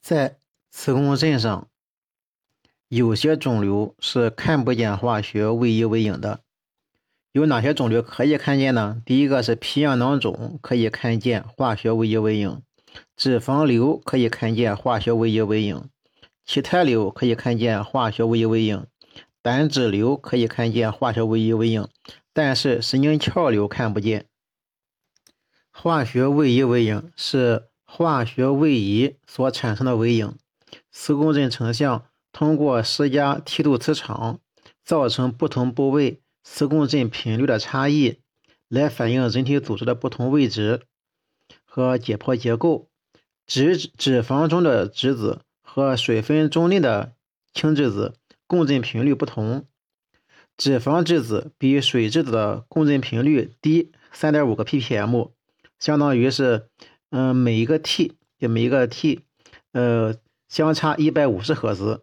在磁共振上，有些肿瘤是看不见化学位移为影的。有哪些肿瘤可以看见呢？第一个是皮样囊肿，可以看见化学位移为影；脂肪瘤可以看见化学位移为影；脐胎瘤可以看见化学位移为影；胆脂瘤可以看见化学位移为影，但是神经鞘瘤看不见。化学位移为影是化学位移所产生的微影，磁共振成像通过施加梯度磁场，造成不同部位。磁共振频率的差异来反映人体组织的不同位置和解剖结构。脂脂肪中的质子和水分中内的氢质子共振频率不同。脂肪质子比水质子的共振频率低三点五个 ppm，相当于是嗯每一个 t 就每一个 t 呃相差一百五十赫兹。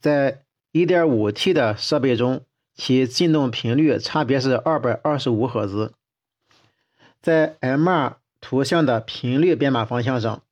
在一点五 t 的设备中。其振动频率差别是二百二十五赫兹。在 MR 图像的频率编码方向上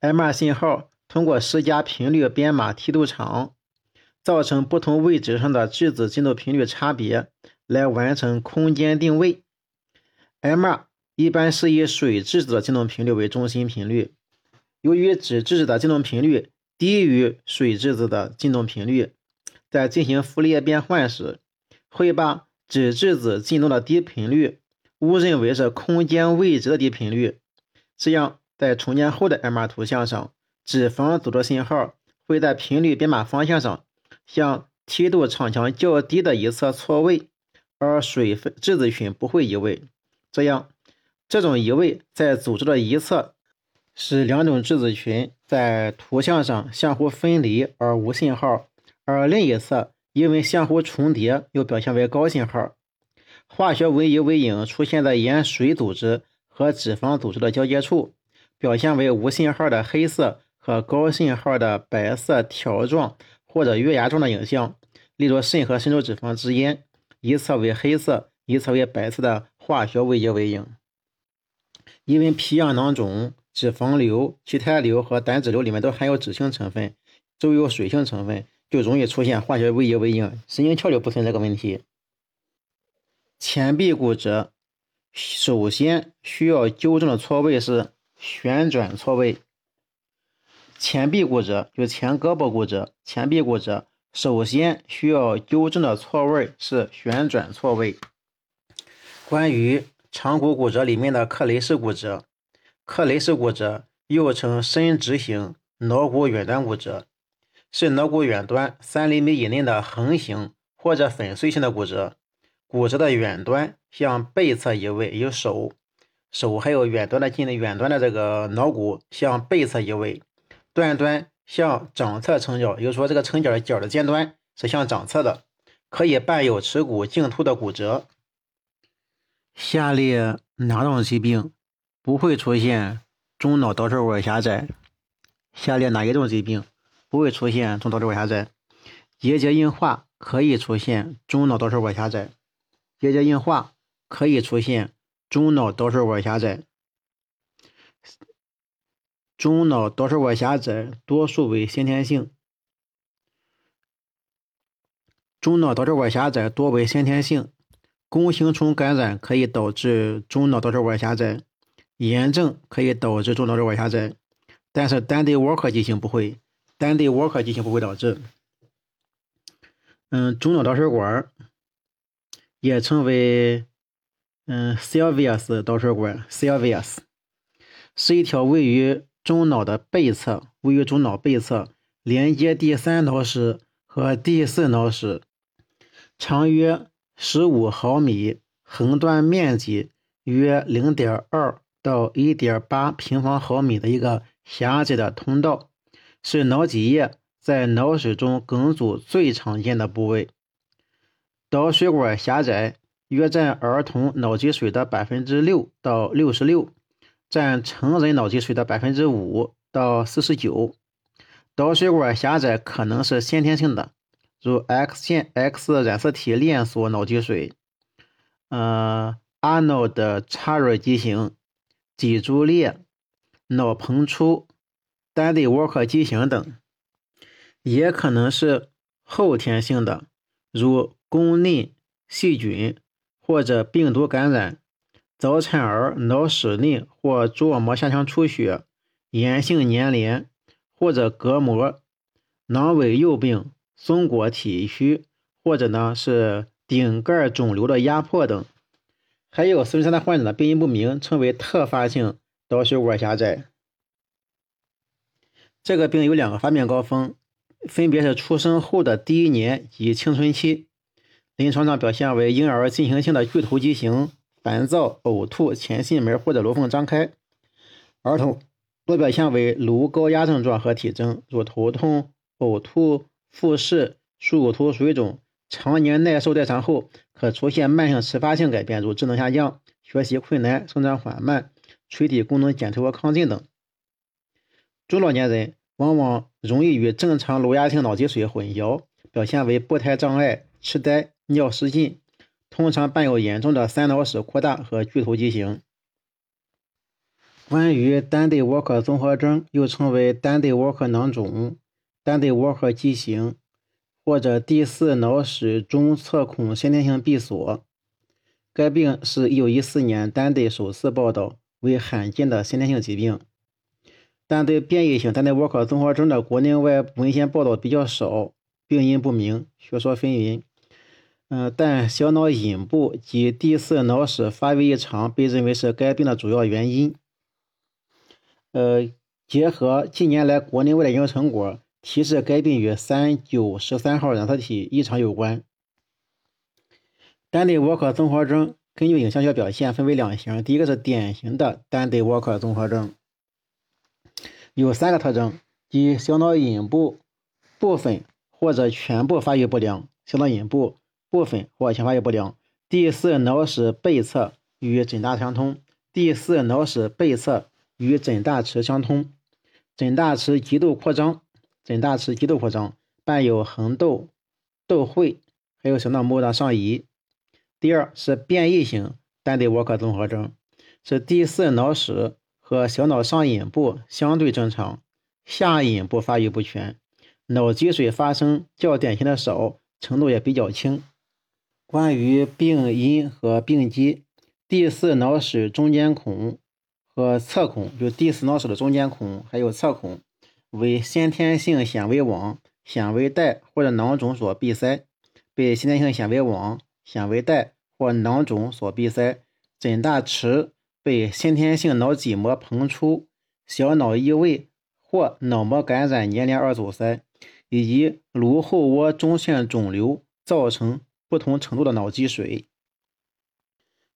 ，MR 信号通过施加频率编码梯度场，造成不同位置上的质子振动频率差别，来完成空间定位。MR 一般是以水质子的振动频率为中心频率，由于脂质子的振动频率低于水质子的振动频率。在进行傅里叶变换时，会把脂质子振动的低频率误认为是空间位置的低频率。这样，在重建后的 MR 图像上，脂肪组织信号会在频率编码方向上向梯度场强较低的一侧错位，而水分质子群不会移位。这样，这种移位在组织的一侧使两种质子群在图像上相互分离而无信号。而另一侧因为相互重叠，又表现为高信号。化学位移为影出现在沿水组织和脂肪组织的交界处，表现为无信号的黑色和高信号的白色条状或者月牙状的影像。例如，肾和肾周脂肪之间，一侧为黑色，一侧为白色的化学位移为影。因为皮样囊肿、脂肪瘤、畸胎瘤和胆脂瘤里面都含有脂性成分，都有水性成分。就容易出现化学位移为影，神经鞘瘤不存在这个问题。前臂骨折首先需要纠正的错位是旋转错位。前臂骨折就前胳膊骨折，前臂骨折首先需要纠正的错位是旋转错位。关于长骨骨折里面的克雷氏骨折，克雷氏骨折又称伸直型脑骨远端骨折。是脑骨远端三厘米以内的横行或者粉碎性的骨折，骨折的远端向背侧移位，有手、手还有远端的近的远端的这个脑骨向背侧移位，断端向掌侧撑角，也就是说这个撑角的角的尖端是向掌侧的，可以伴有耻骨茎突的骨折。下列哪种疾病不会出现中脑导水管狭窄？下列哪一种疾病？不会出现中导水管狭窄，结节硬化可以出现中脑导水管狭窄，结节硬化可以出现中脑导水管狭窄，中脑导水管狭窄多数为先天性，中脑导水管狭窄多为先天性，弓形虫感染可以导致中脑导水管狭窄，炎症可以导致中脑导水管狭窄，但是丹德沃克畸形不会。单对沃克畸形不会导致。嗯，中脑导水管也称为嗯 s y l v i u s 导水管 s y l v i u s 是一条位于中脑的背侧，位于中脑背侧，连接第三脑室和第四脑室，长约十五毫米，横断面积约零点二到一点八平方毫米的一个狭窄的通道。是脑脊液在脑水中梗阻最常见的部位，导水管狭窄约占儿童脑积水的百分之六到六十六，占成人脑积水的百分之五到四十九。导水管狭窄可能是先天性的，如 X 线 X 染色体链锁脑积水，呃，阿诺的插蕊畸形、脊柱裂、脑膨出。，Daddy Walker 畸形等，也可能是后天性的，如宫内细菌或者病毒感染、早产儿脑室内或蛛网膜下腔出血、炎性粘连或者隔膜、囊尾疣病、松果体虚，或者呢是顶盖肿瘤的压迫等。还有四分之三的患者呢病因不明，称为特发性导血管狭窄。这个病有两个发病高峰，分别是出生后的第一年及青春期。临床上表现为婴儿进行性的巨突畸形、烦躁、呕吐、前囟门或者颅缝张开。儿童多表现为颅高压症状和体征，如头痛、呕吐、腹泻、属突水肿。常年耐受代偿后，可出现慢性迟发性改变，如智能下降、学习困难、生长缓慢、垂体功能减退和亢进等。中老年人往往容易与正常颅压性脑积水混淆，表现为步态障碍、痴呆、尿失禁，通常伴有严重的三脑室扩大和巨头畸形。关于单对沃克综合征，又称为单对沃克囊肿、单对窝壳畸形。或者第四脑室中侧孔先天性闭锁，该病是一九一四年单对首次报道，为罕见的先天性疾病。但对变异性单对窝壳综合征的国内外文献报道比较少，病因不明，学说纷纭。嗯，但小脑隐部及第四脑室发育异常被认为是该病的主要原因。呃，结合近年来国内外的研究成果。提示该病与三九十三号染色体异常有关。单对窝壳综合征根据影像学表现分为两型，第一个是典型的单对窝壳综合征，有三个特征，即小脑隐部部分或者全部发育不良，小脑隐部部分或全发育不良，第四脑室背侧与枕大相通，第四脑室背侧与枕大池相通，枕大池极度扩张。枕大池极度扩张，伴有横窦、窦会，还有小脑膜的上移。第二是变异型单对窝壳综合征，是第四脑室和小脑上隐部相对正常，下隐部发育不全，脑积水发生较典型的少，程度也比较轻。关于病因和病机，第四脑室中间孔和侧孔，就第四脑室的中间孔还有侧孔。为先天性纤维网、纤维带或者囊肿所闭塞，被先天性纤维网、纤维带或囊肿所闭塞。枕大池被先天性脑脊膜膨出、小脑异位或脑膜感染粘连而阻塞，以及颅后窝中线肿瘤造成不同程度的脑积水。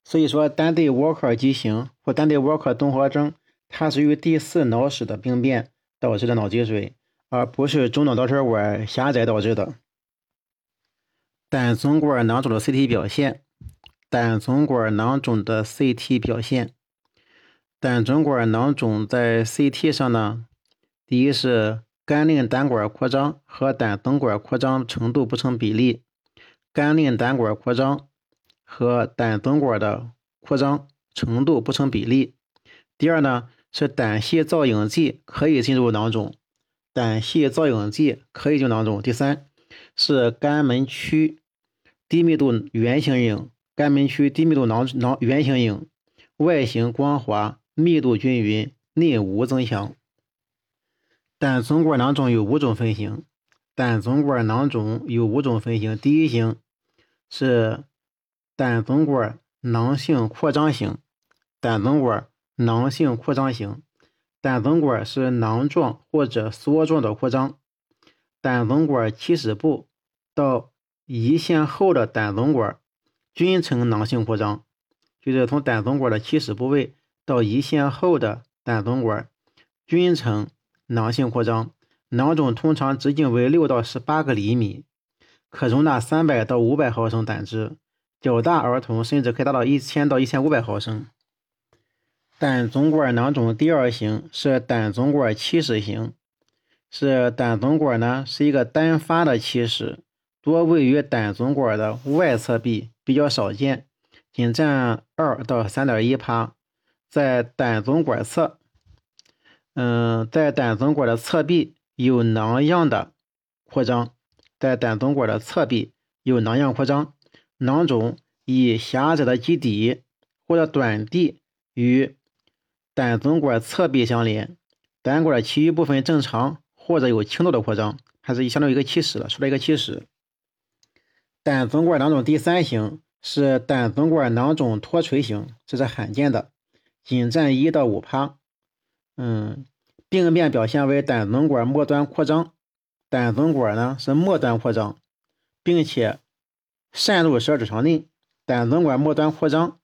所以说，单对窝壳畸形或单对窝壳综合征，它属于第四脑室的病变。导致的脑积水，而不是中脑导血管狭窄导致的。胆总管囊肿的 CT 表现，胆总管囊肿的 CT 表现，胆总管囊肿在 CT 上呢，第一是肝令胆管扩张和胆总管扩张程度不成比例，肝令胆管扩张和胆总管的扩张程度不成比例。第二呢？是胆系造影剂可以进入囊肿，胆系造影剂可以进囊肿。第三是肝门区低密度圆形影，肝门区低密度囊囊圆形影，外形光滑，密度均匀，内无增强。胆总管囊肿有五种分型，胆总管囊肿有五种分型。第一型是胆总管囊性扩张型，胆总管。囊性扩张型，胆总管是囊状或者梭状的扩张，胆总管起始部到胰腺后的胆总管均呈囊性扩张，就是从胆总管的起始部位到胰腺后的胆总管均呈囊性扩张，囊肿通常直径为六到十八个厘米，可容纳三百到五百毫升胆汁，较大儿童甚至可以达到一千到一千五百毫升。胆总管囊肿第二型是胆总管起始型，是胆总管呢是一个单发的起始，多位于胆总管的外侧壁，比较少见，仅占二到三点一趴，在胆总管侧，嗯，在胆总管的侧壁有囊样的扩张，在胆总管的侧壁有囊样扩张，囊肿以狭窄的基底或者短蒂与胆总管侧壁相连，胆管的其余部分正常或者有轻度的扩张，还是相当于一个起始了，出了一个起始。胆总管囊肿第三型是胆总管囊肿脱垂型，这是罕见的，仅占一到五趴。嗯，病变表现为胆总管末端扩张，胆总管呢是末端扩张，并且渗入十二指肠内，胆总管末端扩张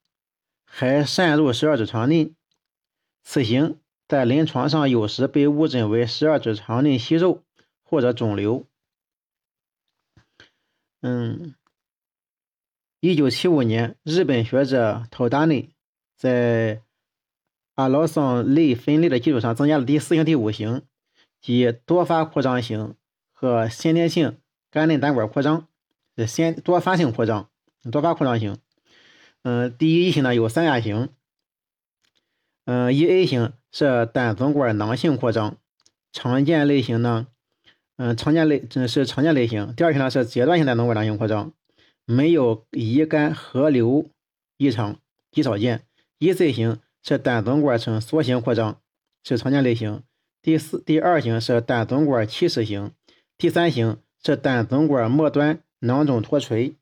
还渗入十二指肠内。此型在临床上有时被误诊为十二指肠内息肉或者肿瘤。嗯，一九七五年，日本学者头达内在阿劳桑类分类的基础上，增加了第四型、第五型，即多发扩张型和先天性肝内胆管扩张，先多发性扩张，多发扩张型。嗯，第一型呢有三亚型，嗯，一 A 型是胆总管囊性扩张，常见类型呢，嗯，常见类这是常见类型。第二型呢是阶段性胆总管囊性扩张，没有乙肝合流异常，极少见。一 C 型。是胆总管呈梭形扩张，是常见类型。第四、第二型是胆总管起始型，第三型是胆总管末端囊肿脱垂。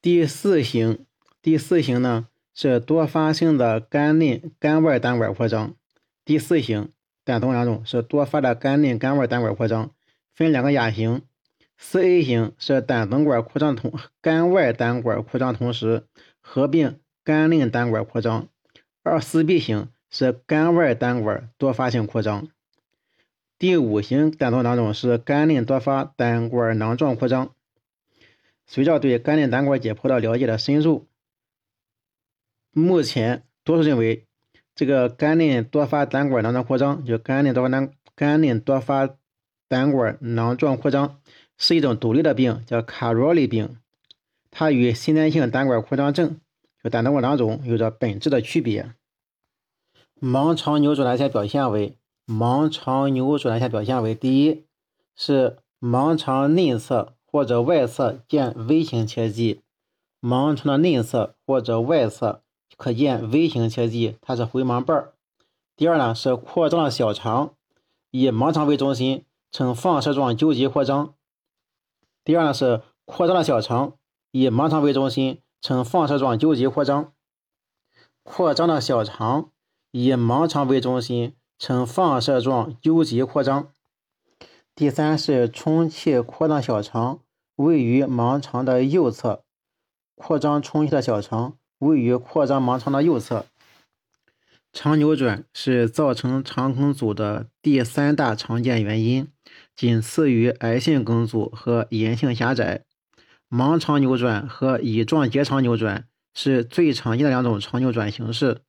第四型，第四型呢是多发性的肝内肝外胆管扩张。第四型胆总囊肿是多发的肝内肝外胆管扩张，分两个亚型。四 A 型是胆总管扩张同肝外胆管扩张同时合并肝内胆管扩张。二四 B 型是肝外胆管多发性扩张，第五型胆总囊肿是肝内多发胆管囊状扩张。随着对肝内胆管解剖的了解的深入，目前多数认为这个肝内多发胆管囊状扩张，就肝内多发胆肝内多发胆管囊状扩张是一种独立的病，叫卡罗利病，它与先天性胆管扩张症。就胆囊管囊肿有着本质的区别。盲肠扭转的一些表现为：盲肠扭转的一些表现为，第一是盲肠内侧或者外侧见 V 型切迹，盲肠的内侧或者外侧可见 V 型切迹，它是回盲瓣儿。第二呢是扩张的小肠，以盲肠为中心呈放射状纠集扩张。第二呢是扩张的小肠，以盲肠为中心。呈放射状纠集扩张，扩张的小肠以盲肠为中心，呈放射状纠集扩张。第三是充气扩张小肠位于盲肠的右侧，扩张充气的小肠位于扩张盲肠的右侧。肠扭转是造成肠梗阻的第三大常见原因，仅次于癌性梗阻和炎性狭窄。盲肠扭转和乙状结肠扭转是最常见的两种肠扭转形式。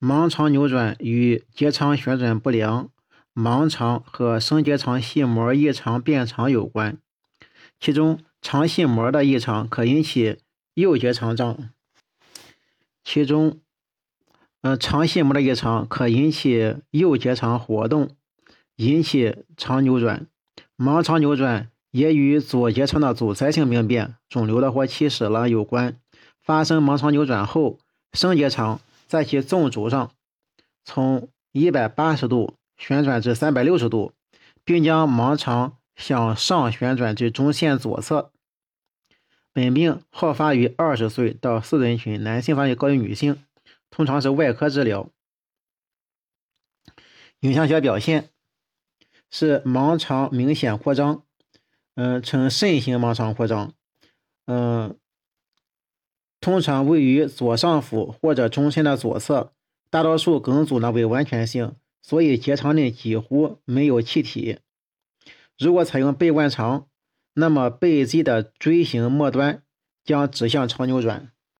盲肠扭转与结肠旋转不良、盲肠和升结肠系膜异常变长有关。其中，肠系膜的异常可引起右结肠胀。其中，呃，肠系膜的异常可引起右结肠活动，引起肠扭转。盲肠扭转。也与左结肠的阻塞性病变、肿瘤的或起始了有关。发生盲肠扭转后，升结肠在其纵轴上从一百八十度旋转至三百六十度，并将盲肠向上旋转至中线左侧。本病好发于二十岁到四人群，男性发育高于女性，通常是外科治疗。影像学表现是盲肠明显扩张。嗯，呈肾形盲肠扩张，嗯，通常位于左上腹或者中线的左侧。大多数梗阻呢为完全性，所以结肠内几乎没有气体。如果采用背灌肠，那么背脊的锥形末端将指向长扭转。